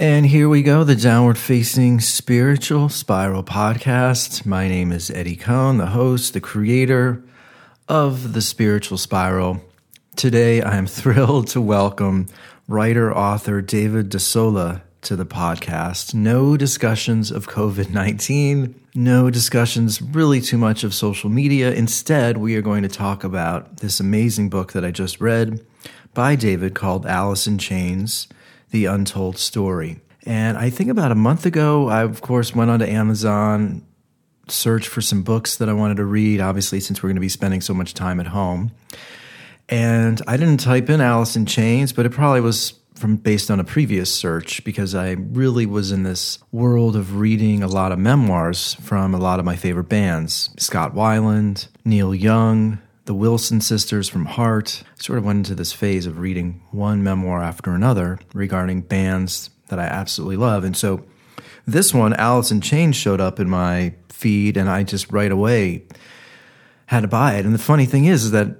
And here we go, the downward facing spiritual spiral podcast. My name is Eddie Cohn, the host, the creator of the spiritual spiral. Today, I am thrilled to welcome writer author David De Sola to the podcast. No discussions of COVID 19, no discussions really too much of social media. Instead, we are going to talk about this amazing book that I just read by David called Alice in Chains the Untold Story. And I think about a month ago, I, of course, went onto Amazon, searched for some books that I wanted to read, obviously, since we're going to be spending so much time at home. And I didn't type in Alice in Chains, but it probably was from based on a previous search because I really was in this world of reading a lot of memoirs from a lot of my favorite bands Scott Weiland, Neil Young, the Wilson sisters from Heart. sort of went into this phase of reading one memoir after another regarding bands that I absolutely love. And so this one, Alice in Chains, showed up in my feed, and I just right away had to buy it. And the funny thing is, is that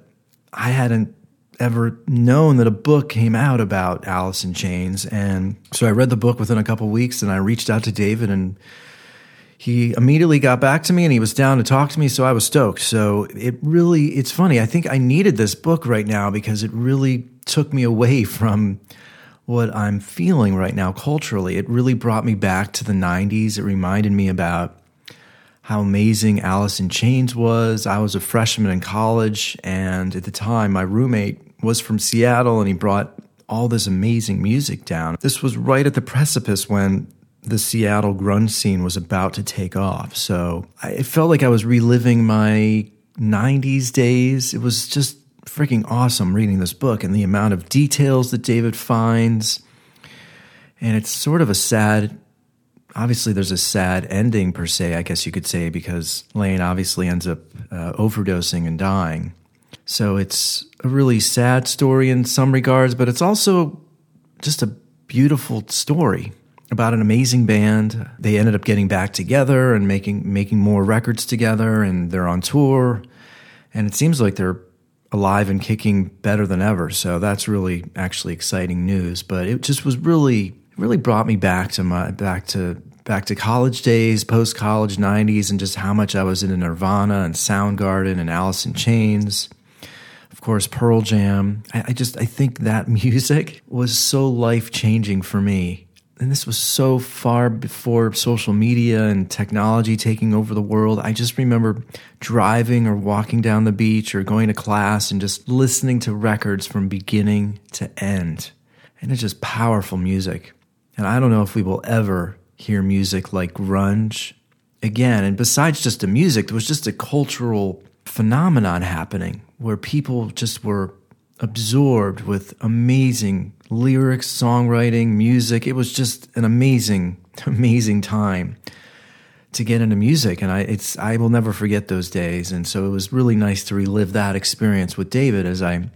I hadn't ever known that a book came out about Alice in Chains. And so I read the book within a couple weeks and I reached out to David and he immediately got back to me and he was down to talk to me so i was stoked. So it really it's funny i think i needed this book right now because it really took me away from what i'm feeling right now culturally. It really brought me back to the 90s it reminded me about how amazing alice in chains was. I was a freshman in college and at the time my roommate was from seattle and he brought all this amazing music down. This was right at the precipice when the Seattle grunge scene was about to take off. So I, it felt like I was reliving my 90s days. It was just freaking awesome reading this book and the amount of details that David finds. And it's sort of a sad, obviously, there's a sad ending, per se, I guess you could say, because Layne obviously ends up uh, overdosing and dying. So it's a really sad story in some regards, but it's also just a beautiful story about an amazing band. They ended up getting back together and making making more records together and they're on tour and it seems like they're alive and kicking better than ever. So that's really actually exciting news, but it just was really really brought me back to my back to back to college days, post college 90s and just how much I was into Nirvana and Soundgarden and Alice in Chains. Of course, Pearl Jam. I, I just I think that music was so life changing for me and this was so far before social media and technology taking over the world. I just remember driving or walking down the beach or going to class and just listening to records from beginning to end. And it's just powerful music. And I don't know if we will ever hear music like grunge again. And besides just the music, there was just a cultural phenomenon happening where people just were absorbed with amazing lyrics, songwriting, music. It was just an amazing, amazing time to get into music and I it's I will never forget those days and so it was really nice to relive that experience with David as I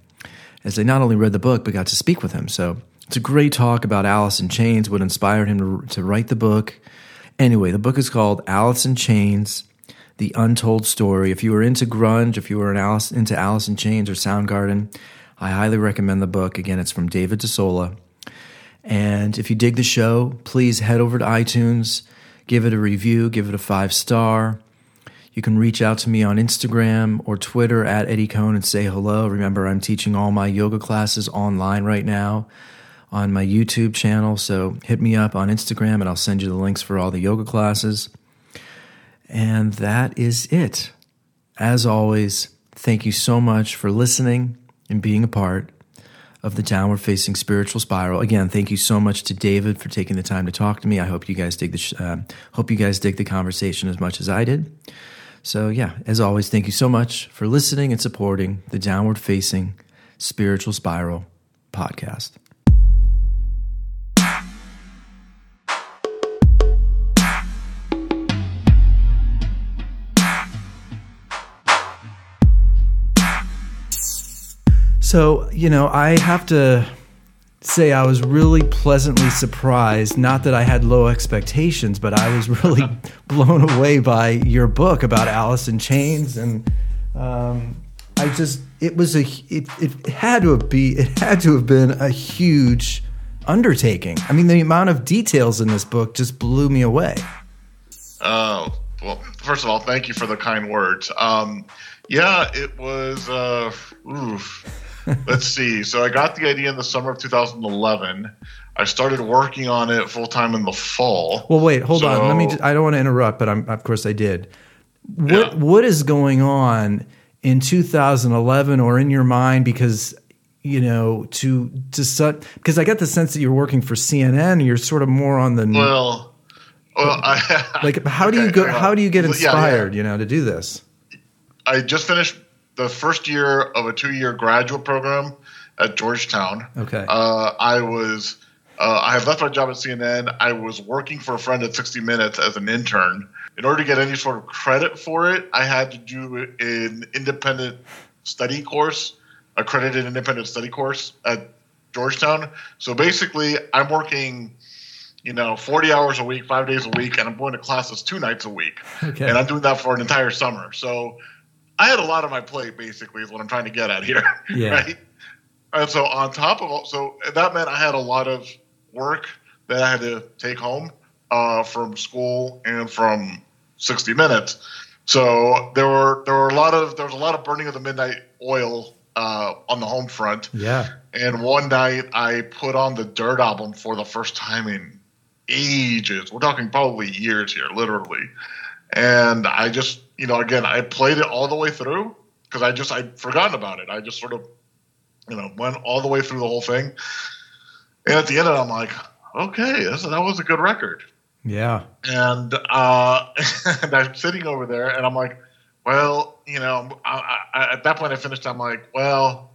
as I not only read the book but got to speak with him. So it's a great talk about Alice in Chains, what inspired him to, to write the book. Anyway, the book is called Alice in Chains: The Untold Story. If you were into grunge, if you were an Alice, into Alice in Chains or Soundgarden, I highly recommend the book. Again, it's from David De Sola. And if you dig the show, please head over to iTunes, give it a review, give it a five star. You can reach out to me on Instagram or Twitter at Eddie Cohn and say hello. Remember, I'm teaching all my yoga classes online right now on my YouTube channel. So hit me up on Instagram and I'll send you the links for all the yoga classes. And that is it. As always, thank you so much for listening and being a part of the downward facing spiritual spiral. Again, thank you so much to David for taking the time to talk to me. I hope you guys dig the sh- uh, hope you guys dig the conversation as much as I did. So yeah, as always, thank you so much for listening and supporting the downward facing spiritual spiral podcast. So, you know, I have to say I was really pleasantly surprised. Not that I had low expectations, but I was really blown away by your book about Alice in Chains, and um, I just it was a it, it had to be it had to have been a huge undertaking. I mean, the amount of details in this book just blew me away. Oh, well, first of all, thank you for the kind words. Um, yeah, it was, uh, oof. Let's see. So I got the idea in the summer of 2011. I started working on it full time in the fall. Well, wait, hold So- on. Let me. Just, I don't want to interrupt, but I'm, of course I did. What Yeah. What is going on in 2011 or in your mind? Because you know, to to such because I got the sense that you're working for CNN. And you're sort of more on the Well, well, I, like. How do you go? How do you get yeah, yeah. inspired? You know, to do this. I just finished the first year of a two-year graduate program at Georgetown. Okay. Uh, I was uh, I had left my job at CNN. I was working for a friend at 60 Minutes as an intern. In order to get any sort of credit for it, I had to do an independent study course, accredited independent study course at Georgetown. So basically, I'm working, you know, 40 hours a week, five days a week, and I'm going to classes two nights a week. Okay. And I'm doing that for an entire summer. So I had a lot on my plate, basically, is what I'm trying to get at here. Yeah. right? And so on top of all, so that meant I had a lot of work that I had to take home uh, from school and from 60 Minutes. So there were there were a lot of there was a lot of burning of the midnight oil uh, on the home front. Yeah. And one night I put on the Dirt album for the first time in ages. We're talking probably years here, literally. And I just, you know, again, I played it all the way through because I just I'd forgotten about it. I just sort of, you know, went all the way through the whole thing. And at the end of it, I'm like, okay, this, that was a good record. Yeah. And, uh, and I'm sitting over there, and I'm like, well, you know, I, I, at that point I finished. I'm like, well,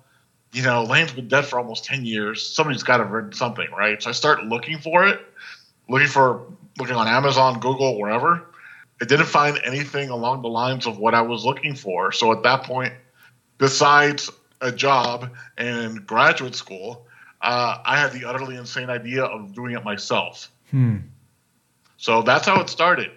you know, Layne's been dead for almost ten years. Somebody's got to have written something, right? So I start looking for it, looking for looking on Amazon, Google, wherever. I didn't find anything along the lines of what I was looking for. So at that point, besides a job and graduate school, uh, I had the utterly insane idea of doing it myself. Hmm. So that's how it started.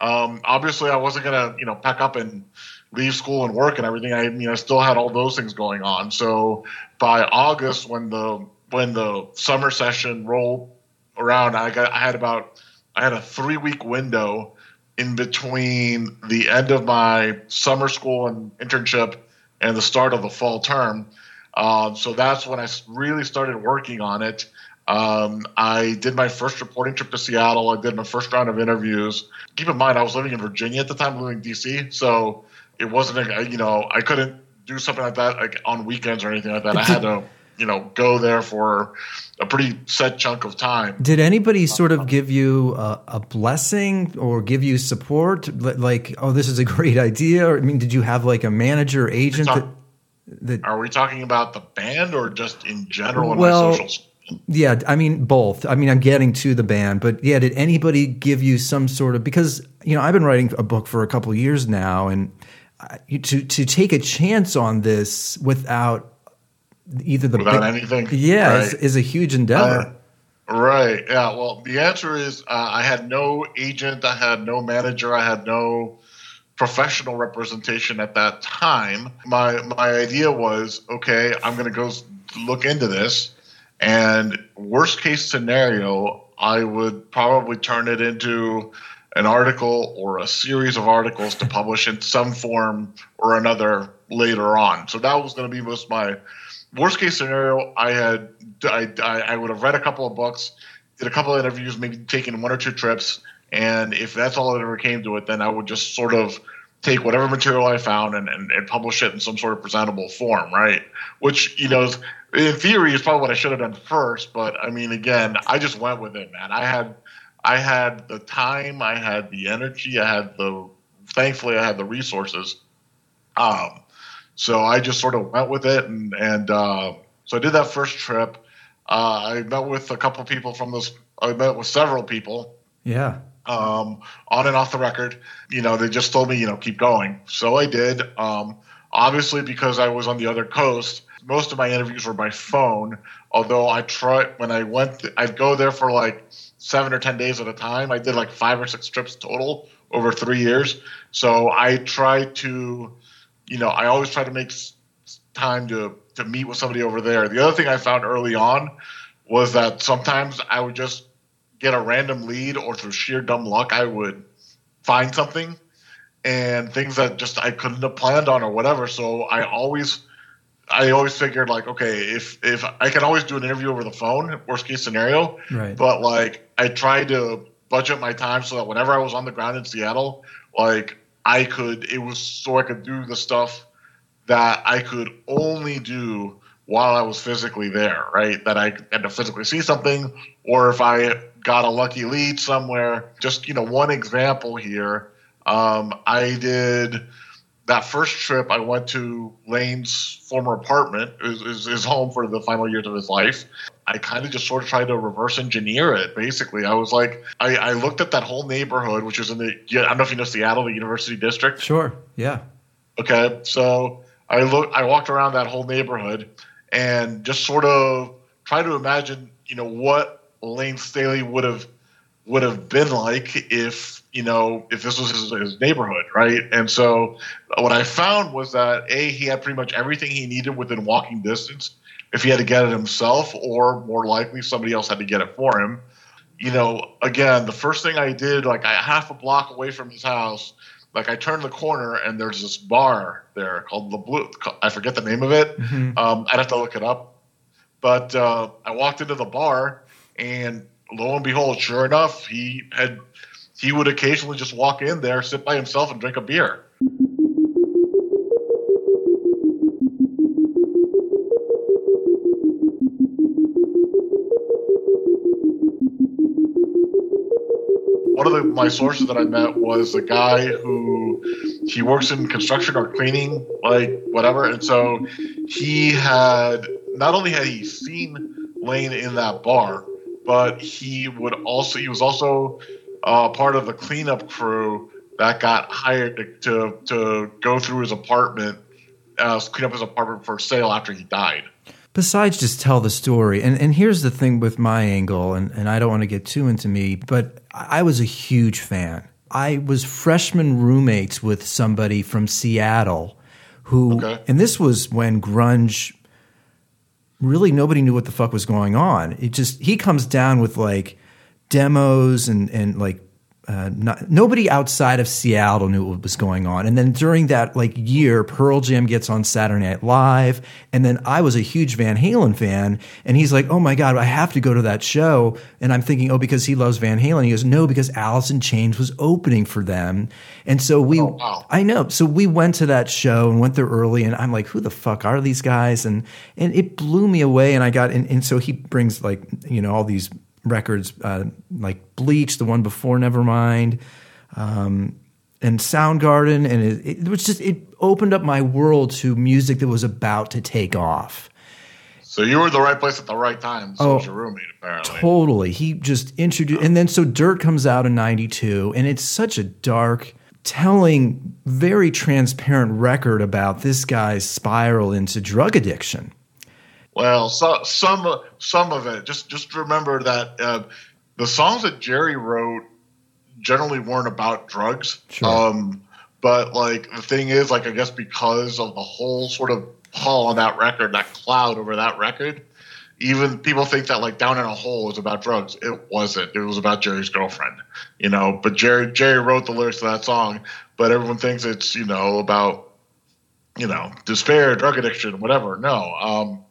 Um, obviously, I wasn't gonna, you know, pack up and leave school and work and everything. I mean, I still had all those things going on. So by August, when the when the summer session rolled around, I got I had about I had a three week window in between the end of my summer school and internship and the start of the fall term. Um, so that's when I really started working on it. Um, I did my first reporting trip to Seattle. I did my first round of interviews. Keep in mind, I was living in Virginia at the time, living in DC, so it wasn't, a, you know, I couldn't do something like that like on weekends or anything like that. I had to, you know, go there for a pretty set chunk of time. Did anybody sort of give you a, a blessing or give you support? Like, oh, this is a great idea. Or I mean, did you have like a manager, agent that, talk- that Are we talking about the band or just in general in Well? Yeah, I mean both. I mean, I'm getting to the band, but yeah, did anybody give you some sort of because you know I've been writing a book for a couple of years now, and to to take a chance on this without either the Without big- anything? yeah, is, Right. is a huge endeavor. Right. Yeah. Well, the answer is uh, I had no agent, I had no manager, I had no professional representation at that time. My my idea was okay. I'm going to go look into this, and worst case scenario, I would probably turn it into an article or a series of articles to publish in some form or another later on. So that was going to be most my worst case scenario. I had I, I, would have read a couple of books, did a couple of interviews, maybe taken one or two trips, and if that's all that ever came to it, then I would just sort of take whatever material I found and, and, and publish it in some sort of presentable form, right? Which, you know, in theory is probably what I should have done first, but I mean, again, I just went with it, man. I had I had the time, I had the energy, I had the thankfully I had the resources. Um, so I just sort of went with it, and and uh, so I did that first trip. Uh, I met with a couple people from this. I met with several people Yeah, um, on and off the record. You know, they just told me, you know, keep going. So I did. Um, obviously, because I was on the other coast, most of my interviews were by phone. Although I tried when I went, I'd go there for like seven or ten days at a time. I did like five or six trips total over three years. So I tried to, you know, I always try to make time to to meet with somebody over there. The other thing I found early on was that sometimes I would just get a random lead or through sheer dumb luck I would find something and things that just I couldn't have planned on or whatever. So I always I always figured like, okay, if if I can always do an interview over the phone, worst case scenario. Right. But like I tried to budget my time so that whenever I was on the ground in Seattle, like I could it was so I could do the stuff that I could only do while I was physically there, right? That I had to physically see something, or if I got a lucky lead somewhere. Just you know, one example here. Um, I did that first trip. I went to Layne's former apartment, his, his, home for the final years of his life. I kind of just sort of tried to reverse engineer it. Basically, I was like, I, I looked at that whole neighborhood, which is in the I don't know if you know Seattle, the University District. Sure. Yeah. Okay, so I look, I walked around that whole neighborhood and just sort of tried to imagine, you know, what Layne Staley would have would have been like if you know if this was his, his, neighborhood, right? And so what I found was that a he had pretty much everything he needed within walking distance. If he had to get it himself, or more likely somebody else had to get it for him. You know, again, the first thing I did, like I half a block away from his house, like I turned the corner and there's this bar there called the Blue. I forget the name of it. Mm-hmm. Um, I'd have to look it up. But uh, I walked into the bar and lo and behold, sure enough, he had he would occasionally just walk in there, sit by himself, and drink a beer. one of the, my sources that I met was a guy who he works in construction or cleaning, like whatever. And so he had not only had he seen Layne in that bar, but he would also he was also uh, part of the cleanup crew that got hired to to, to go through his apartment, uh, clean up his apartment for sale after he died. Besides, just tell the story. And and here's the thing with my angle, and, and I don't want to get too into me, but I was a huge fan. I was freshman roommates with somebody from Seattle who, okay. and this was when grunge really nobody knew what the fuck was going on. It just he comes down with like demos and and like uh, not, nobody outside of Seattle knew what was going on. And then during that like year, Pearl Jam gets on Saturday Night Live, and then I was a huge Van Halen fan, and he's like, "Oh my god, I have to go to that show." And I'm thinking, "Oh, because he loves Van Halen." He goes, "No, because Alice in Chains was opening for them." And so we, oh, wow. I know, so we went to that show and went there early, and I'm like, "Who the fuck are these guys?" And and it blew me away. And I got, and, and so he brings like you know all these records uh, like Bleach, the one before Nevermind, um, and Soundgarden, and it, it, was just it opened up my world to music that was about to take off. So you were the right place at the right time. So oh, was your roommate, apparently. Totally. He just introduced, and then so Dirt comes out in '92, and it's such a dark, telling, very transparent record about this guy's spiral into drug addiction. Well, so, some some of it. Just just remember that uh, the songs that Jerry wrote generally weren't about drugs. Sure. Um, but like the thing is, like I guess because of the whole sort of pull on that record, that cloud over that record, even people think that like down in a hole is about drugs. It wasn't. It was about Jerry's girlfriend, you know. But Jerry Jerry wrote the lyrics to that song, but everyone thinks it's you know about you know despair, drug addiction, whatever. No, um,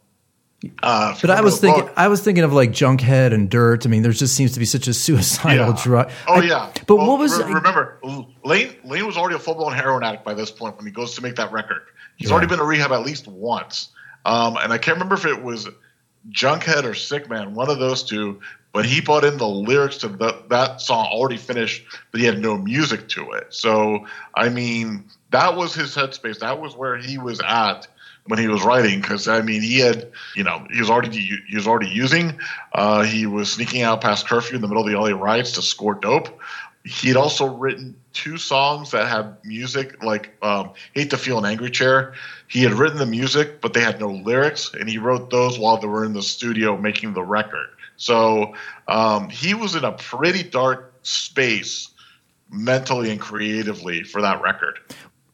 uh, but I was thinking. I was thinking of like Junkhead and Dirt. I mean, there just seems to be such a suicidal yeah. drug. Oh I, yeah. But well, what was? Re- remember, Layne Layne was already a full blown heroin addict by this point when he goes to make that record. He's yeah. already been to rehab at least once, um, and I can't remember if it was Junkhead or Sick Man, one of those two. But he brought in the lyrics to the, that song already finished, but he had no music to it. So I mean, that was his headspace. That was where he was at when he was writing because I mean he had you know he was already he was already using uh, he was sneaking out past curfew in the middle of the LA riots to score dope. He had also written two songs that had music like um, "Hate to Feel an Angry Chair." He had written the music, but they had no lyrics, and he wrote those while they were in the studio making the record. So um, he was in a pretty dark space mentally and creatively for that record.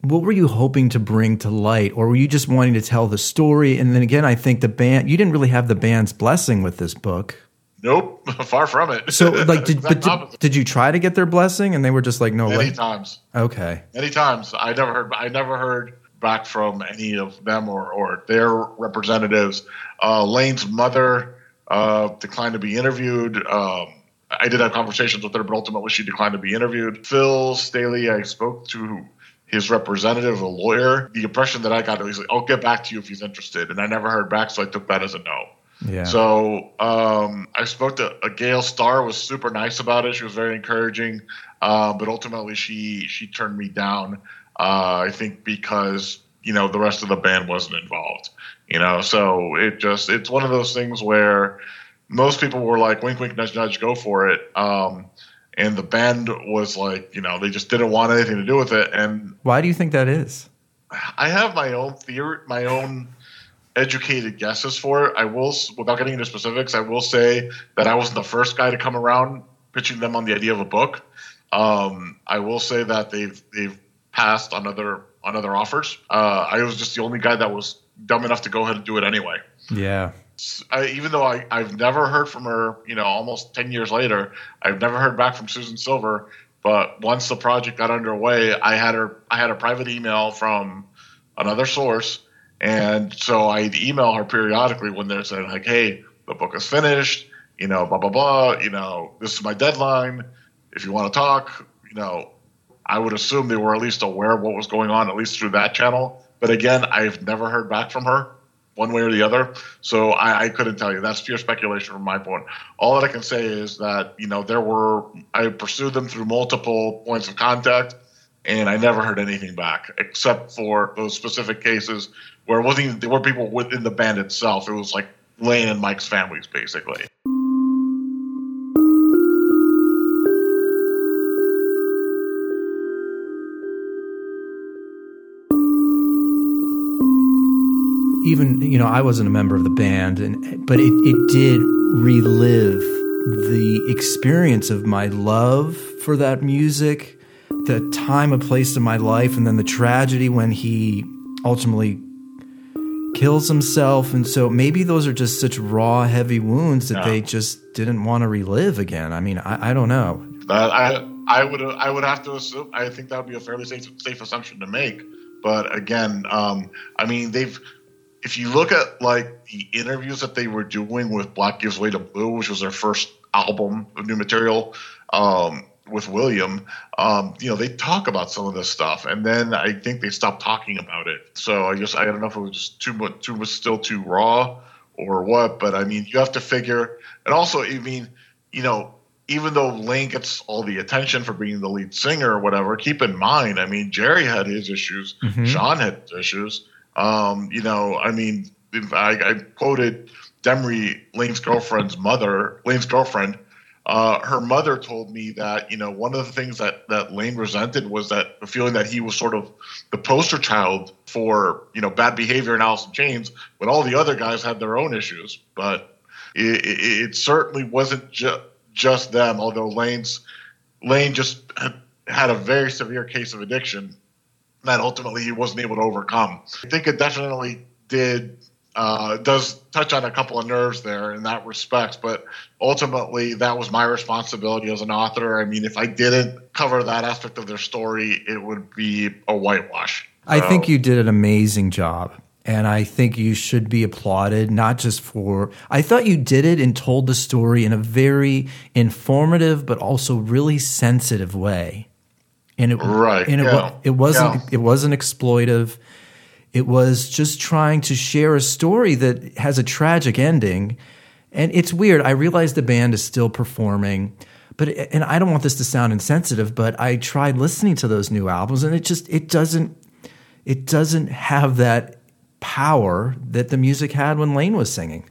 What were you hoping to bring to light? Or were you just wanting to tell the story? And then again i think the band you didn't really have the band's blessing with this book. Nope. Far from it. So like did, but did, did, you try to get their blessing? And they were just like no many way. times. Okay. Many times. I never heard i never heard back from any of them or, or their representatives. Uh, layne's mother uh, declined to be interviewed. Um, I did have conversations with her, but ultimately she declined to be interviewed. Phil Staley, I spoke to his representative, a lawyer, the impression that I got was like, I'll get back to you if he's interested. And I never heard back, so I took that as a no. Yeah. So um, I spoke to a Gail Starr was super nice about it. She was very encouraging, uh, but ultimately she she turned me down. Uh, I think because you know the rest of the band wasn't involved. You know, so it just it's one of those things where most people were like, "Wink, wink, nudge, nudge, go for it." Um, and the band was like, you know, they just didn't want anything to do with it. And why do you think that is? I have my own theory, my own educated guesses for it. I will, without getting into specifics, I will say that I wasn't the first guy to come around pitching them on the idea of a book. Um, I will say that they've they've passed on other on other offers. Uh, I was just the only guy that was dumb enough to go ahead and do it anyway. Yeah. I, even though I, I've never heard from her, you know, almost 10 years later, I've never heard back from Susan Silver. But once the project got underway, I had her, I had a private email from another source. And so I'd email her periodically when they're saying like, Hey, the book is finished, you know, blah, blah, blah, you know, this is my deadline. If you want to talk, you know, I would assume they were at least aware of what was going on, at least through that channel. But again, I've never heard back from her one way or the other. So I, I, couldn't tell you. That's pure speculation from my point. All that I can say is that you know there were I pursued them through multiple points of contact, and I never heard anything back except for those specific cases where it wasn't even, there were people within the band itself. It was like Layne and Mike's families basically. Even you know I wasn't a member of the band, and but it it did relive the experience of my love for that music, the time and place in my life, and then the tragedy when he ultimately kills himself. And so maybe those are just such raw, heavy wounds that they just didn't want to relive again. I mean, I, I don't know. I I would I would have to assume. I think that would be a fairly safe safe assumption to make. But again, um, I mean, they've if you look at like the interviews that they were doing with Black Gives Way to Blue, which was their first album of new material um, with William, um, you know, they talk about some of this stuff, and then I think they stopped talking about it. So I just I don't know if it was just too much, too was still too raw or what, but I mean, you have to figure, and also, I mean, you know. Even though Layne gets all the attention for being the lead singer or whatever, keep in mind, I mean, Jerry had his issues, mm-hmm. Sean had issues. Um, you know, I mean, I, I quoted Demri, Layne's girlfriend's mother, Layne's girlfriend. Uh, her mother told me that you know one of the things that that Layne resented was that the feeling that he was sort of the poster child for you know bad behavior in Alice in Chains when all the other guys had their own issues. But it, it, it certainly wasn't ju- just them. Although Layne's Layne just had a very severe case of addiction that ultimately he wasn't able to overcome. I think it definitely did uh, does touch on a couple of nerves there in that respect, but ultimately that was my responsibility as an author. I mean, if I didn't cover that aspect of their story, it would be a whitewash. So. I think you did an amazing job. And I think you should be applauded, not just for. I thought you did it and told the story in a very informative, but also really sensitive way and it right. and it, yeah. it wasn't yeah. it wasn't exploitive. It was just trying to share a story that has a tragic ending. And it's weird. I realize the band is still performing but and i don't want this to sound insensitive but i tried listening to those new albums and it just it doesn't it doesn't have that power that the music had when layne was singing.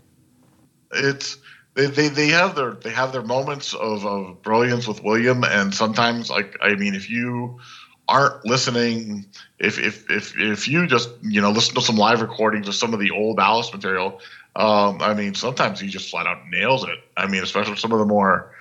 It's they, they, they have their they have their moments of, of brilliance with William, and sometimes like I mean, if you aren't listening, if if if if you just you know listen to some live recordings of some of the old Alice material, um, I mean, sometimes he just flat out nails it. I mean, especially some of the more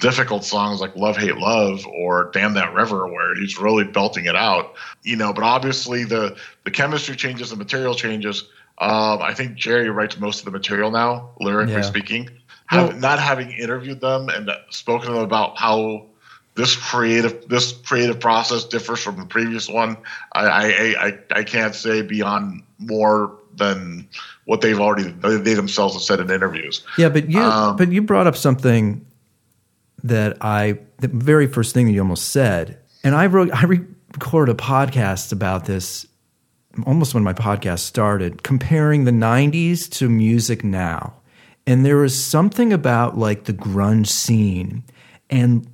difficult songs like Love Hate Love or Damn That River where he's really belting it out. You know, but obviously the the chemistry changes, the material changes. Um, I think Jerry writes most of the material now, lyrically yeah. speaking. Have, well, not having interviewed them and spoken to them about how this creative this creative process differs from the previous one. I I, I, I can't say beyond more than what they've already they themselves have said in interviews. Yeah, but you um, but you brought up something that I the very first thing that you almost said, and I wrote I recorded a podcast about this almost when my podcast started, comparing the '90s to music now, and there was something about like the grunge scene and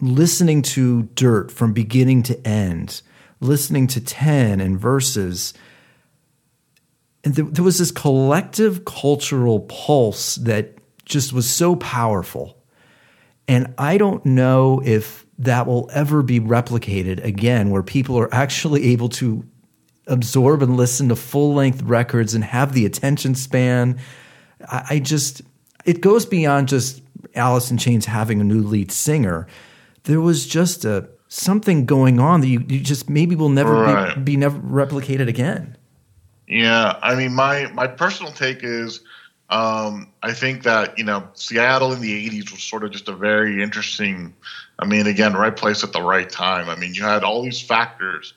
listening to Dirt from beginning to end, listening to Ten and Verses. And there was this collective cultural pulse that just was so powerful. And I don't know if that will ever be replicated again, where people are actually able to absorb and listen to full length records and have the attention span. I, just, it goes beyond just Alice in Chains having a new lead singer there was just a something going on that you, you just maybe will never right. be, be never replicated again. Yeah, I mean, my my personal take is, um, I think that you know Seattle in the '80s was sort of just a very interesting. I mean, again, right place at the right time. I mean, you had all these factors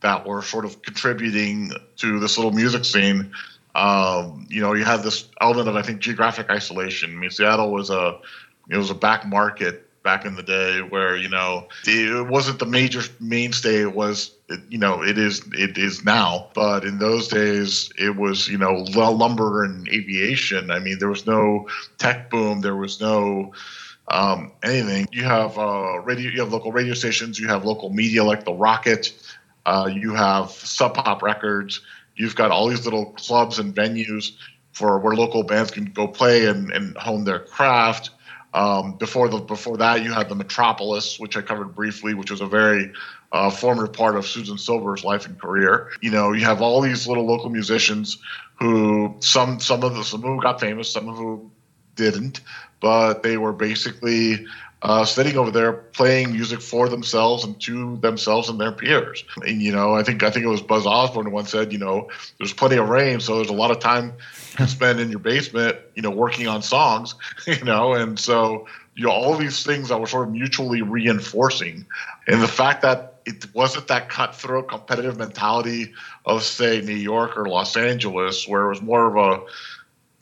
that were sort of contributing to this little music scene. Um, you know, you had this element of I think geographic isolation. I mean, Seattle was a it was a back market back in the day where you know it wasn't the major mainstay it was you know it is it is now. But in those days it was you know lumber and aviation. I mean there was no tech boom. There was no um, anything. You have uh, radio you have local radio stations. You have local media like the rocket. Uh, you have sub pop records you've got all these little clubs and venues for where local bands can go play and, and hone their craft um, before the before that, you had the Metropolis, which I covered briefly, which was a very uh, formative part of Susan Silver's life and career. You know, you have all these little local musicians who some some of them some who got famous, some of who didn't, but they were basically uh, sitting over there playing music for themselves and to themselves and their peers. And you know, I think I think it was Buzz Osborne who once said, you know, there's plenty of rain, so there's a lot of time to spend in your basement, you know, working on songs, you know, and so you know all these things that were sort of mutually reinforcing, and the fact that it wasn't that cutthroat competitive mentality of say New York or Los Angeles, where it was more of a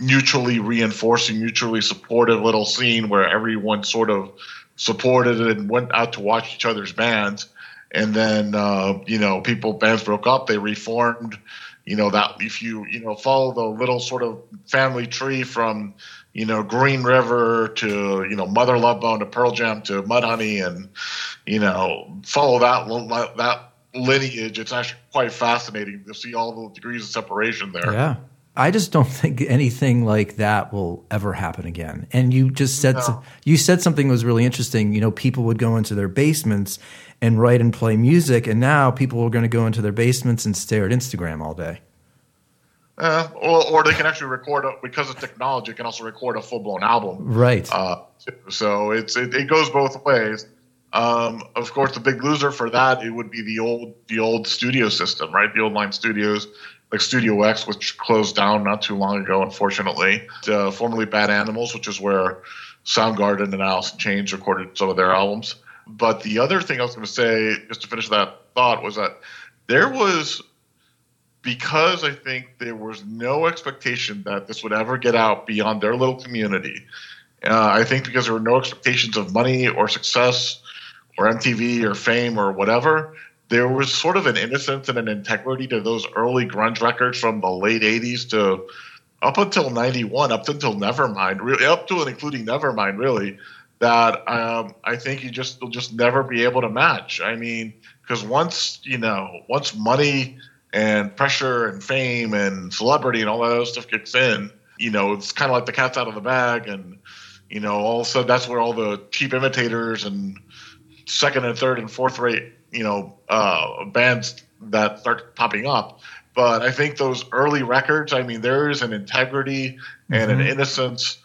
mutually reinforcing, mutually supportive little scene where everyone sort of supported it and went out to watch each other's bands. And then, uh, you know, people, bands broke up, they reformed. You know, that if you, you know, follow the little sort of family tree from, you know, Green River to, you know, Mother Love Bone to Pearl Jam to Mudhoney and, you know, follow that, that lineage. It's actually quite fascinating to see all the degrees of separation there. Yeah. I just don't think anything like that will ever happen again. And you just said no. you said something that was really interesting. You know, people would go into their basements and write and play music, and now people are going to go into their basements and stare at Instagram all day. Uh, or, or they can actually record a, because of technology. Can also record a full blown album, right? Uh, so it's it, it, goes both ways. Um, of course, the big loser for that it would be the old the old studio system, right? The old line studios like Studio X, which closed down not too long ago, unfortunately. Uh, formerly Bad Animals, which is where Soundgarden and Alice in Chains recorded some of their albums. But the other thing I was going to say, just to finish that thought, was that there was because I think there was no expectation that this would ever get out beyond their little community. Uh, I think because there were no expectations of money or success or MTV or fame or whatever, there was sort of an innocence and an integrity to those early grunge records from the late 80s to up until 91 up until nevermind really up to and including nevermind really that um, i think you just will just never be able to match. I mean because once you know once money and pressure and fame and celebrity and all that other stuff kicks in you know it's kind of like the cat's out of the bag and you know all of a sudden that's where all the cheap imitators and second and third and fourth rate you know uh, bands that start popping up. But I think those early records, I mean, there is an integrity and mm-hmm. an innocence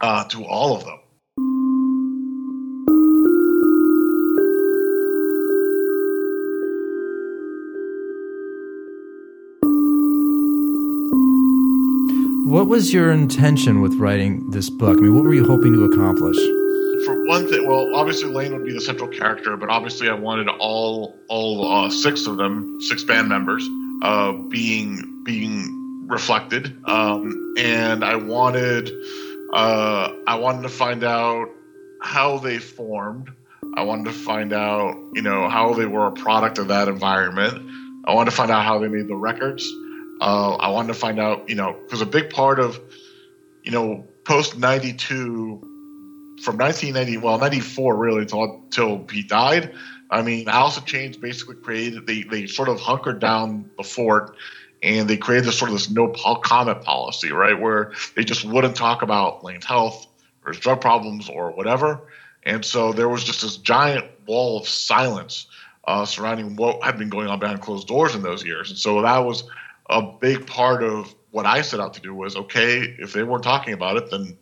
uh, to all of them. What was your intention with writing this book? I mean, what were you hoping to accomplish? One thing, well, obviously Layne would be the central character, but obviously I wanted all all uh, six of them, six band members, uh, being being reflected, um, and I wanted uh, I wanted to find out how they formed. I wanted to find out, you know, how they were a product of that environment. I wanted to find out how they made the records. Uh, I wanted to find out, you know, because a big part of, you know, post 92, from 1990, well, 94 really until, until he died. I mean, Alice in Chains basically created, they, they sort of hunkered down the fort and they created this sort of this no comment policy, right? Where they just wouldn't talk about Layne's health or his drug problems or whatever. And so there was just this giant wall of silence uh, surrounding what had been going on behind closed doors in those years. And so that was a big part of what I set out to do was okay, if they weren't talking about it, then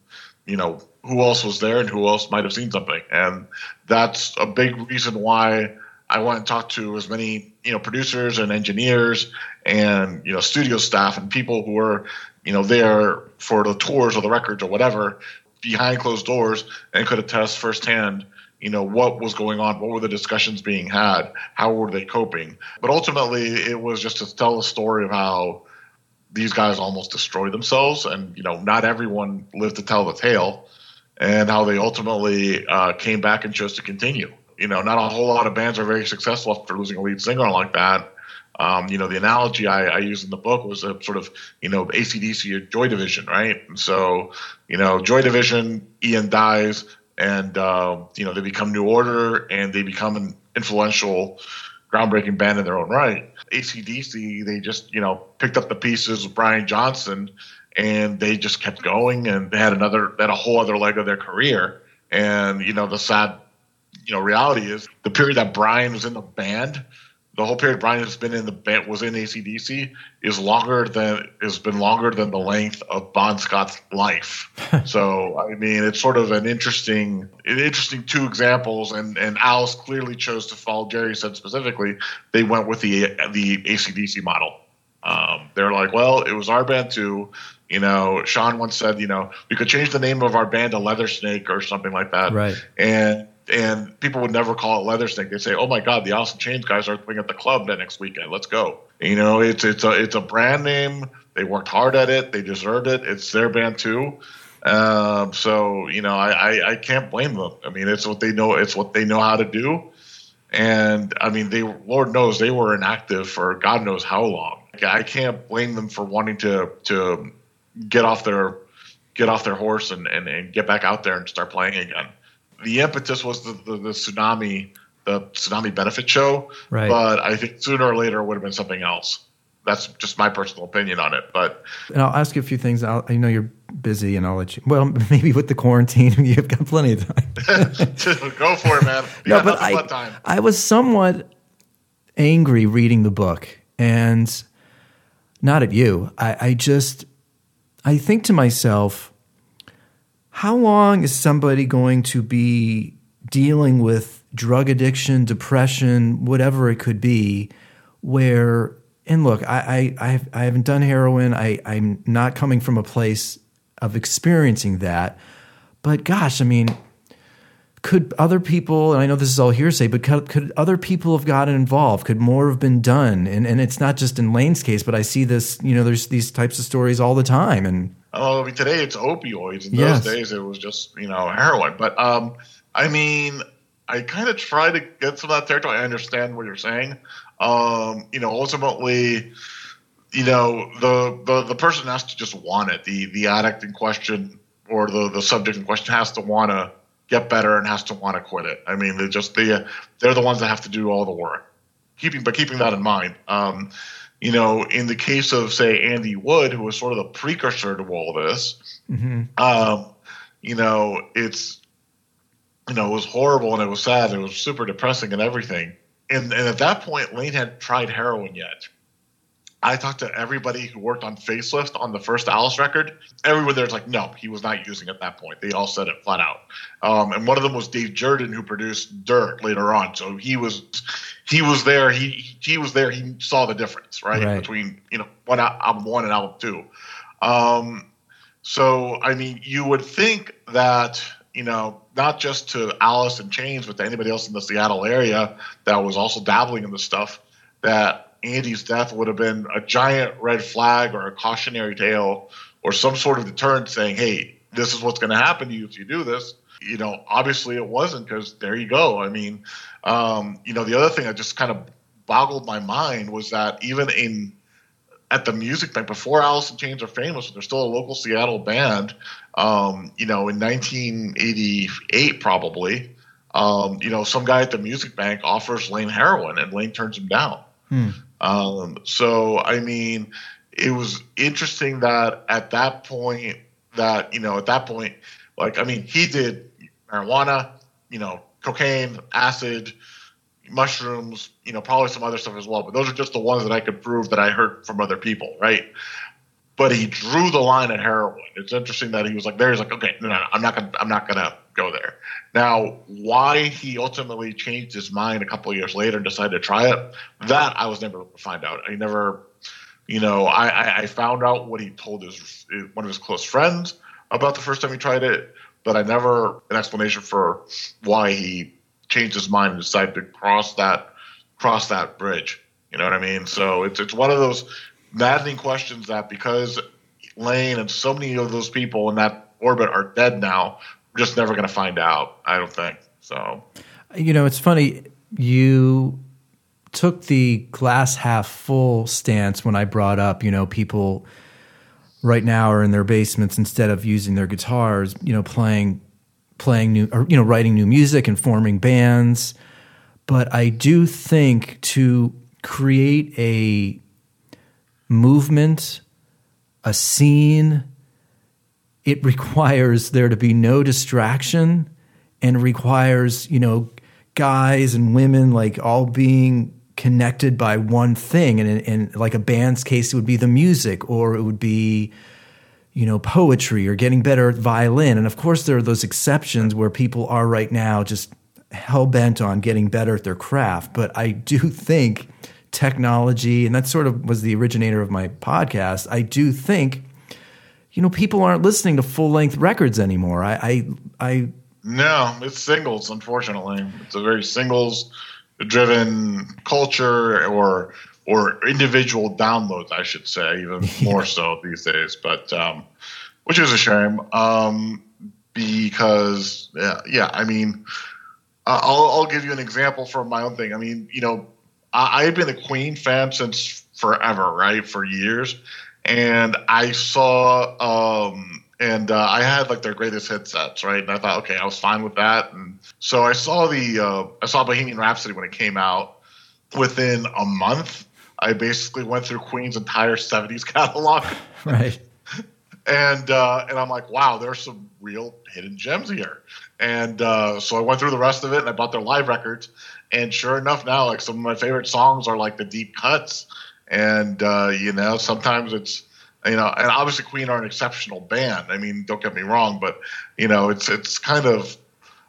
you know who else was there and who else might have seen something, and that's a big reason why I went and talked to as many you know producers and engineers and you know studio staff and people who were you know there for the tours or the records or whatever behind closed doors and could attest firsthand you know what was going on what were the discussions being had how were they coping. But ultimately it was just to tell the story of how these guys almost destroy themselves and you know not everyone lived to tell the tale and how they ultimately uh, came back and chose to continue you know not a whole lot of bands are very successful after losing a lead singer like that um, you know, the analogy I, I use in the book was a sort of, you know, ACDC or Joy Division, right? And so, you know, Joy Division, Ian dies, and uh, you know they become New Order and they become an influential, groundbreaking band in their own right. ACDC they just you know picked up the pieces with Brian Johnson and they just kept going and they had another they had a whole other leg of their career. And you know the sad you know reality is the period that Brian was in the band the whole period Brian has been in the band was in ACDC is longer than has been longer than the length of Bon Scott's life. so I mean, it's sort of an interesting, an interesting two examples, and and Alice clearly chose to follow. Jerry said specifically they went with the the ACDC model. Um, they're like, well, it was our band too. You know, Sean once said, you know, we could change the name of our band to Leather Snake or something like that. Right. And and people would never call it leather snake. They'd say, "Oh my God, the Alice in Chains guys are playing at the club the next weekend. Let's go." You know, it's it's a it's a brand name. They worked hard at it. They deserved it. It's their band too. Um, so you know, I, I, I can't blame them. I mean, it's what they know. It's what they know how to do. And I mean, they Lord knows they were inactive for God knows how long. I can't blame them for wanting to to get off their get off their horse and, and, and get back out there and start playing again the impetus was the, the, the, tsunami the tsunami benefit show right. but i think sooner or later it would have been something else. That's just my personal opinion on it but and i'll ask you a few things. I'll, i know you're busy and i'll let you well maybe with the quarantine you've got plenty of time. Go for it man. You no, but I, I was somewhat angry reading the book and not at you. I, I just i think to myself how long is somebody going to be dealing with drug addiction, depression, whatever it could be, where and look, I I I haven't done heroin. I I'm not coming from a place of experiencing that, but gosh, I mean, could other people? And I know this is all hearsay, but could, could other people have gotten involved? Could more have been done? And and it's not just in Layne's case, but I see this. You know, there's these types of stories all the time, and Oh, I mean, today it's opioids. In yes. those days, it was just you know heroin. But um, I mean, I kind of try to get some of that territory. I understand what you're saying. Um, you know, ultimately, you know, the, the the person has to just want it. The the addict in question or the the subject in question has to want to get better and has to want to quit it. I mean, they just they they're the ones that have to do all the work. Keeping but keeping that in mind. Um, you know, in the case of say Andy Wood, who was sort of the precursor to all this, mm-hmm. um, you know, it's you know, it was horrible and it was sad. and It was super depressing and everything. And and at that point, Layne had tried heroin yet. I talked to everybody who worked on Facelift on the first Alice record. Everyone there's like, no, he was not using at that point. They all said it flat out. Um, and one of them was Dave Jerden, who produced Dirt later on. So he was he was there. He he was there. He saw the difference, right, right. between you know one album one and album two. Um, So, I mean, you would think that, you know, not just to Alice in Chains, but to anybody else in the Seattle area that was also dabbling in this stuff, that Andy's death would have been a giant red flag or a cautionary tale or some sort of deterrent saying, hey, this is what's going to happen to you if you do this. You know, obviously it wasn't because there you go. I mean, um, you know, the other thing that just kind of boggled my mind was that even in at the music bank before Alice in Chains are famous, they're still a local Seattle band. Um, you know, in 1988 probably, um, you know, some guy at the music bank offers Layne heroin, and Layne turns him down. Hmm. Um, so I mean, it was interesting that at that point, that you know, at that point, like I mean, he did marijuana, you know, cocaine, acid, mushrooms, you know, probably some other stuff as well. But those are just the ones that I could prove that I heard from other people, right? But he drew the line at heroin. It's interesting that he was like, "There's like, okay, no, no, no, I'm not gonna, I'm not gonna go there." Now, why he ultimately changed his mind a couple years later and decided to try it, that I was never able to find out. I never, you know, I, I found out what he told his one of his close friends about the first time he tried it, but I never an explanation for why he changed his mind and decided to cross that cross that bridge. You know what I mean? So it's it's one of those maddening questions that because Layne and so many of those people in that orbit are dead now, we're just never going to find out. I don't think so. You know, it's funny you took the glass half full stance when I brought up, you know, people right now are in their basements instead of using their guitars, you know, playing playing new or you know writing new music and forming bands but i do think to create a movement a scene it requires there to be no distraction and requires you know guys and women like all being connected by one thing and in like a band's case it would be the music or it would be you know, poetry or getting better at violin. And of course, there are those exceptions where people are right now just hell bent on getting better at their craft. But I do think technology, and that sort of was the originator of my podcast. I do think, you know, people aren't listening to full length records anymore. I, I, I, no, it's singles. Unfortunately, it's a very singles driven culture or or individual downloads, I should say, even yeah. more so these days. But um, which is a shame um, because yeah, yeah. I mean, I'll, I'll give you an example from my own thing. I mean, you know, I, I've been a Queen fan since forever, right, for years, and I saw. Um, and uh, I had like their greatest hit sets, right? And I thought, okay, I was fine with that. And so I saw the uh, I saw Bohemian Rhapsody when it came out. Within a month, I basically went through Queen's entire '70s catalog. Right. and uh, and I'm like, wow, there's some real hidden gems here. And uh, so I went through the rest of it, and I bought their live records. And sure enough, now like some of my favorite songs are like the deep cuts. And uh, you know, sometimes it's you know, and obviously Queen are an exceptional band. I mean, don't get me wrong, but you know, it's it's kind of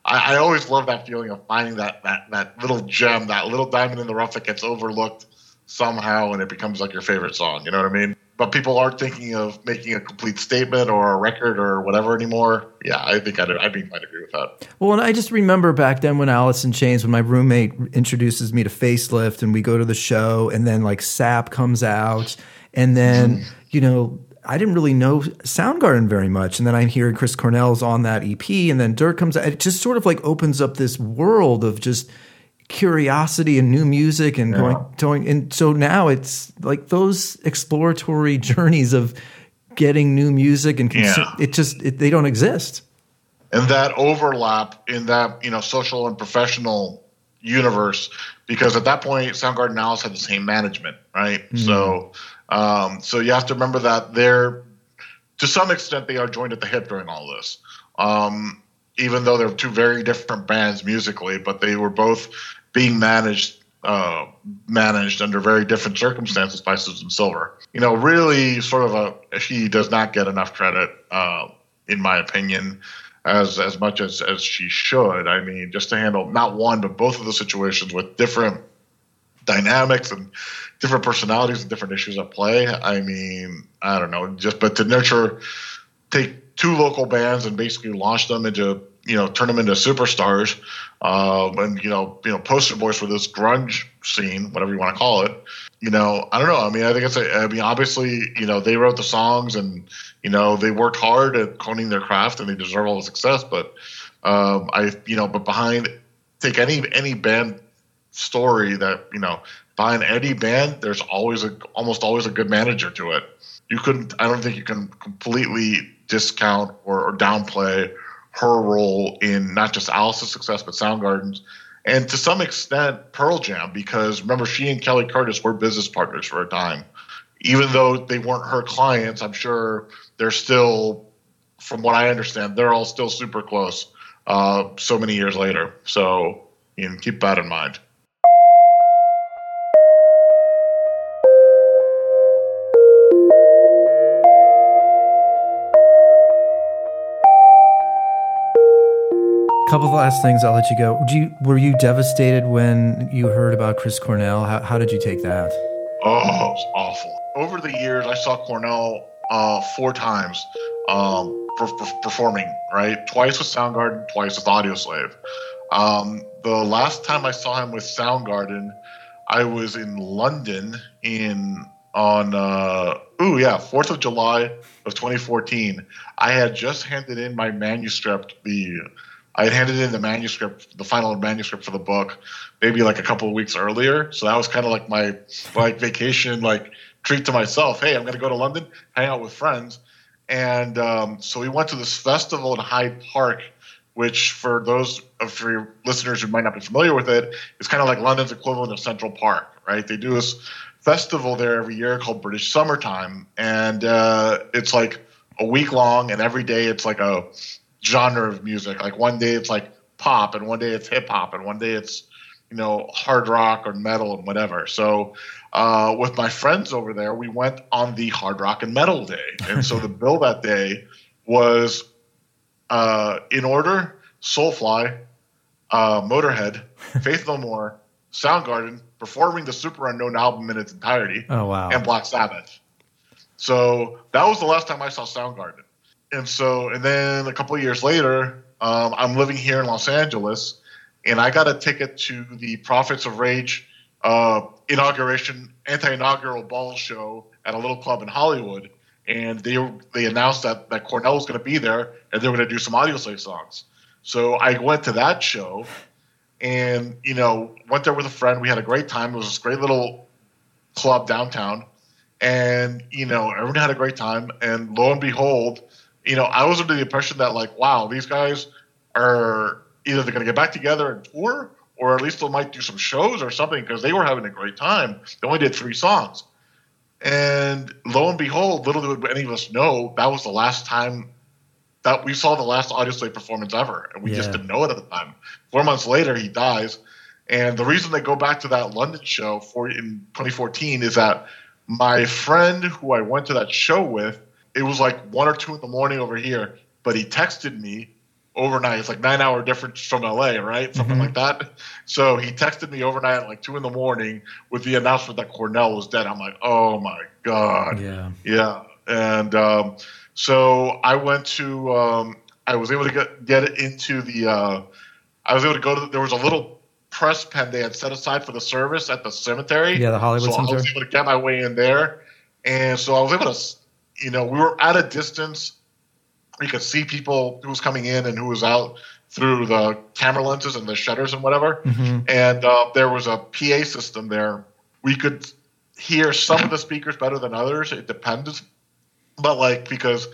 I, I always love that feeling of finding that that that little gem, that little diamond in the rough that gets overlooked somehow and it becomes like your favorite song. You know what I mean? But people aren't thinking of making a complete statement or a record or whatever anymore. Yeah, I think I'd, I'd be might agree with that. Well, and I just remember back then when Alice in Chains, when my roommate introduces me to Facelift and we go to the show and then like Sap comes out and then, mm. you know, I didn't really know Soundgarden very much. And then I'm hearing Chris Cornell's on that EP and then Dirt comes out. It just sort of like opens up this world of just – curiosity and new music and yeah. going going and so now it's like those exploratory journeys of getting new music and consu- yeah. it just it, they don't exist and that overlap in that you know social and professional universe because at that point Soundgarden Alice had the same management right mm-hmm. so um, so you have to remember that they're to some extent they are joined at the hip during all this um, even though they're two very different bands musically, but they were both being managed uh, managed under very different circumstances by Susan Silver. You know, really sort of a she does not get enough credit, uh, in my opinion, as as much as as she should. I mean, just to handle not one but both of the situations with different dynamics and different personalities and different issues at play. I mean, I don't know, just but to nurture take two local bands and basically launch them into you know turn them into superstars um, and you know you know poster boys for this grunge scene whatever you want to call it you know i don't know i mean i think it's a, i mean obviously you know they wrote the songs and you know they worked hard at honing their craft and they deserve all the success but um, i you know but behind take any any band story that you know behind any band there's always a almost always a good manager to it. You couldn't i don't think you can completely discount or, or downplay her role in not just Alice's success, but Soundgarden's, and to some extent Pearl Jam, because remember, she and Kelly Curtis were business partners for a time. Even though they weren't her clients, I'm sure they're still, from what I understand, they're all still super close uh, so many years later. So you know, keep that in mind. Couple of last things. I'll let you go. You, were you devastated when you heard about Chris Cornell? How, how did you take that? Oh, it was awful. Over the years, I saw Cornell uh, four times um, per- per- performing. Right, twice with Soundgarden, twice with Audioslave. Um, the last time I saw him with Soundgarden, I was in London in on uh, ooh yeah Fourth of July of 2014. I had just handed in my manuscript, the I had handed in the manuscript, the final manuscript for the book, maybe like a couple of weeks earlier. So that was kind of like my like vacation, like treat to myself. Hey, I'm going to go to London, hang out with friends, and um, so we went to this festival in Hyde Park, which for those of your listeners who might not be familiar with it, is kind of like London's equivalent of Central Park, right? They do this festival there every year called British Summertime, and uh, it's like a week long, and every day it's like a genre of music. Like one day it's like pop, and one day it's hip hop, and one day it's you know hard rock or metal and whatever. So uh, with my friends over there, we went on the hard rock and metal day, and so the bill that day was uh, in order: Soulfly, uh, Motorhead, Faith No More, Soundgarden performing the Superunknown album in its entirety. Oh wow! And Black Sabbath. So that was the last time I saw Soundgarden and so and then a couple years later, um, I'm living here in Los Angeles, and I got a ticket to the Prophets of Rage uh, inauguration anti-inaugural ball show at a little club in Hollywood, and they they announced that that Cornell was going to be there, and they were going to do some Audioslave songs. So I went to that show, and you know went there with a friend. We had a great time. It was this great little club downtown, and you know everyone had a great time. And lo and behold, you know, I was under the impression that like, wow, these guys are either they're going to get back together and tour, or at least they might do some shows or something because they were having a great time. They only did three songs, and lo and behold, little did any of us know that was the last time that we saw the last Audioslave performance ever, and we yeah. just didn't know it at the time. Four months later, he dies, and the reason they go back to that London show for in 2014 is that my friend who I went to that show with it was like one or two in the morning over here, but he texted me overnight. It's like nine hour difference from LA, right? Something mm-hmm. like that. So he texted me overnight at like two in the morning with the announcement that Cornell was dead. I'm like, oh my god, yeah, yeah. And um, so I went to, um, I was able to get get it into the, uh, I was able to go to. The, there was a little press pen they had set aside for the service at the cemetery. Yeah, the Hollywood so Center. I was able to get my way in there, and so I was able to you know, we were at a distance. We could see people who was coming in and who was out through the camera lenses and the shutters and whatever. Mm-hmm. And uh, there was a PA system there. We could hear some of the speakers better than others. It depended, but like because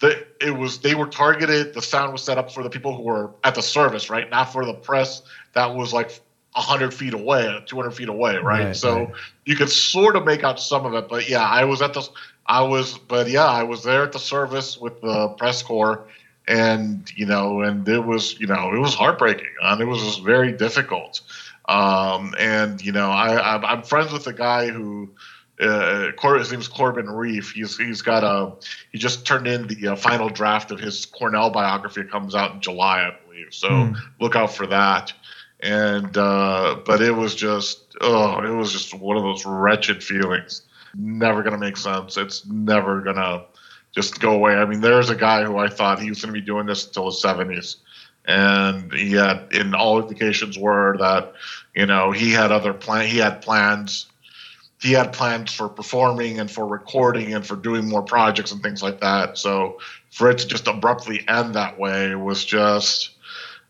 the it was they were targeted. The sound was set up for the people who were at the service, right? Not for the press that was like 100 feet away, 200 feet away, right? right so right. you could sort of make out some of it. But yeah, I was at the I was, but yeah, I was there at the service with the press corps, and you know, and it was, you know, it was heartbreaking, and it was very difficult. Um, and you know, I, I'm friends with a guy who. Uh, his name is Corbin Reiff. He's he's got a he just turned in the uh, final draft of his Cornell biography. It comes out in July, I believe. So mm. look out for that. And uh, but it was just oh, it was just one of those wretched feelings never going to make sense. It's never going to just go away. I mean, there's a guy who I thought he was going to be doing this until his 70s. And he had, in all indications were that, you know, he had other plan, he had plans, he had plans for performing and for recording and for doing more projects and things like that. So for it to just abruptly end that way was just,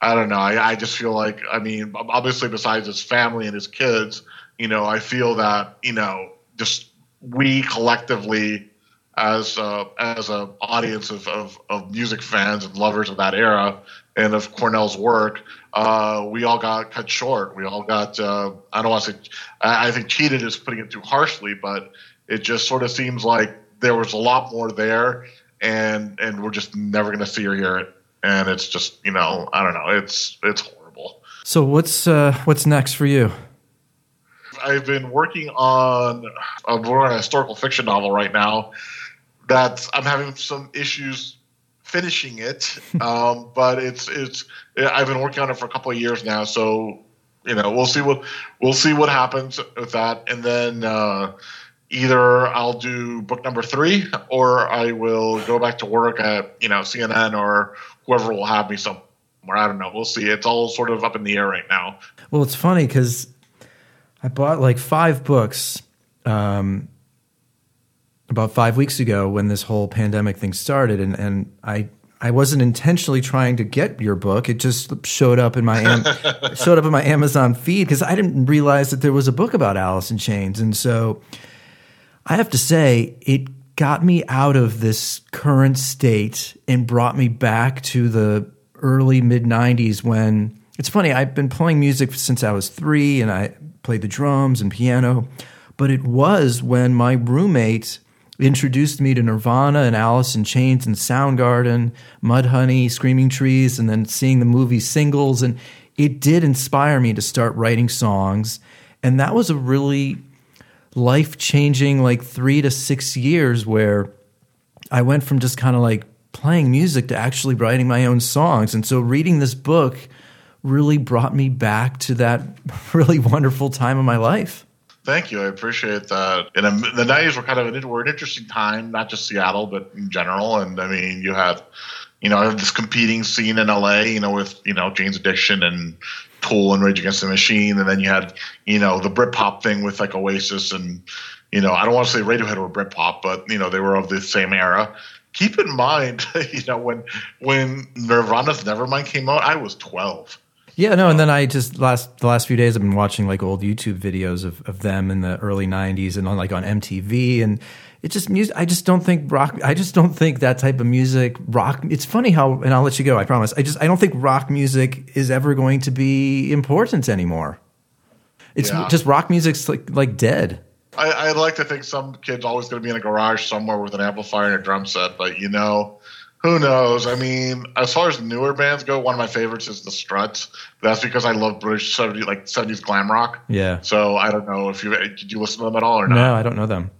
I don't know. I, I just feel like, I mean, obviously, besides his family and his kids, you know, I feel that, you know, just we collectively as a, as a audience of, of, of, music fans and lovers of that era and of Cornell's work, uh, we all got cut short. We all got uh, I don't want to say I think cheated is putting it too harshly, but it just sort of seems like there was a lot more there, and and we're just never going to see or hear it. And it's just you know I don't know it's it's horrible. So what's uh, what's next for you? I've been working on a, a historical fiction novel right now that I'm having some issues finishing it. Um, but it's it's I've been working on it for a couple of years now, so you know we'll see what we'll see what happens with that, and then uh, either I'll do book number three or I will go back to work at you know CNN or whoever will have me somewhere. I don't know. We'll see. It's all sort of up in the air right now. Well, it's funny because I bought like five books. Um, about five weeks ago when this whole pandemic thing started, and, and I I wasn't intentionally trying to get your book. It just showed up in my Am- showed up in my Amazon feed because I didn't realize that there was a book about Alice in Chains, and so I have to say it got me out of this current state and brought me back to the early mid '90s when it's funny. I've been playing music since I was three, and I played the drums and piano, but it was when my roommate introduced me to Nirvana and Alice in Chains and Soundgarden, Mudhoney, Screaming Trees, and then seeing the movie singles. And it did inspire me to start writing songs. And that was a really life changing, like three to six years where I went from just kind of like playing music to actually writing my own songs. And so reading this book really brought me back to that really wonderful time of my life. Thank you. I appreciate that. And um, the nineties were kind of an, were an interesting time, not just Seattle, but in general. And I mean, you had, you know, this competing scene in LA, you know, with you know Jane's Addiction and Tool and Rage Against the Machine, and then you had, you know, the Britpop thing with like Oasis and, you know, I don't want to say Radiohead or Britpop, but you know, they were of the same era. Keep in mind, you know, when when Nirvana's Nevermind came out, I was twelve yeah, no, and then I just last the last few days I've been watching like old YouTube videos of, of them in the early '90s and on like on MTV, and it just music. I just don't think rock. I just don't think that type of music rock. It's funny how, and I'll let you go. I promise. I just I don't think rock music is ever going to be important anymore. It's yeah. just rock music's like like dead. I, would like to think some kid's always going to be in a garage somewhere with an amplifier and a drum set, but you know, who knows? I mean, as far as newer bands go, one of my favorites is the Struts. That's because I love British 70, like 70s glam rock. Yeah. So I don't know if you did you listen to them at all or not. No, I don't know them.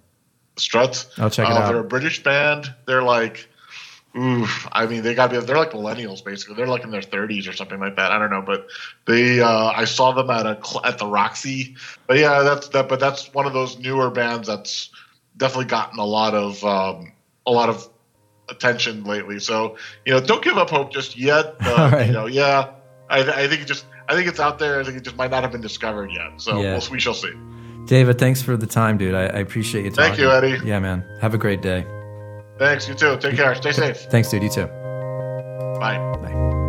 Struts. I'll check it uh, out. They're a British band. They're like, oof. I mean, they got to be. They're like millennials basically. They're like in their 30s or something like that. I don't know, but they. Uh, I saw them at a at the Roxy. But yeah, that's that. But that's one of those newer bands that's definitely gotten a lot of um, a lot of attention lately. So you know, don't give up hope just yet. Uh, right. You know, yeah, I, I think it just I think it's out there. I think it just might not have been discovered yet. So yeah. we'll, we shall see. David, thanks for the time, dude. I, I appreciate you. Talking. Thank you, Eddie. Yeah, man. Have a great day. Thanks. You too. Take care. Stay safe. Thanks, dude. You too. Bye. Bye.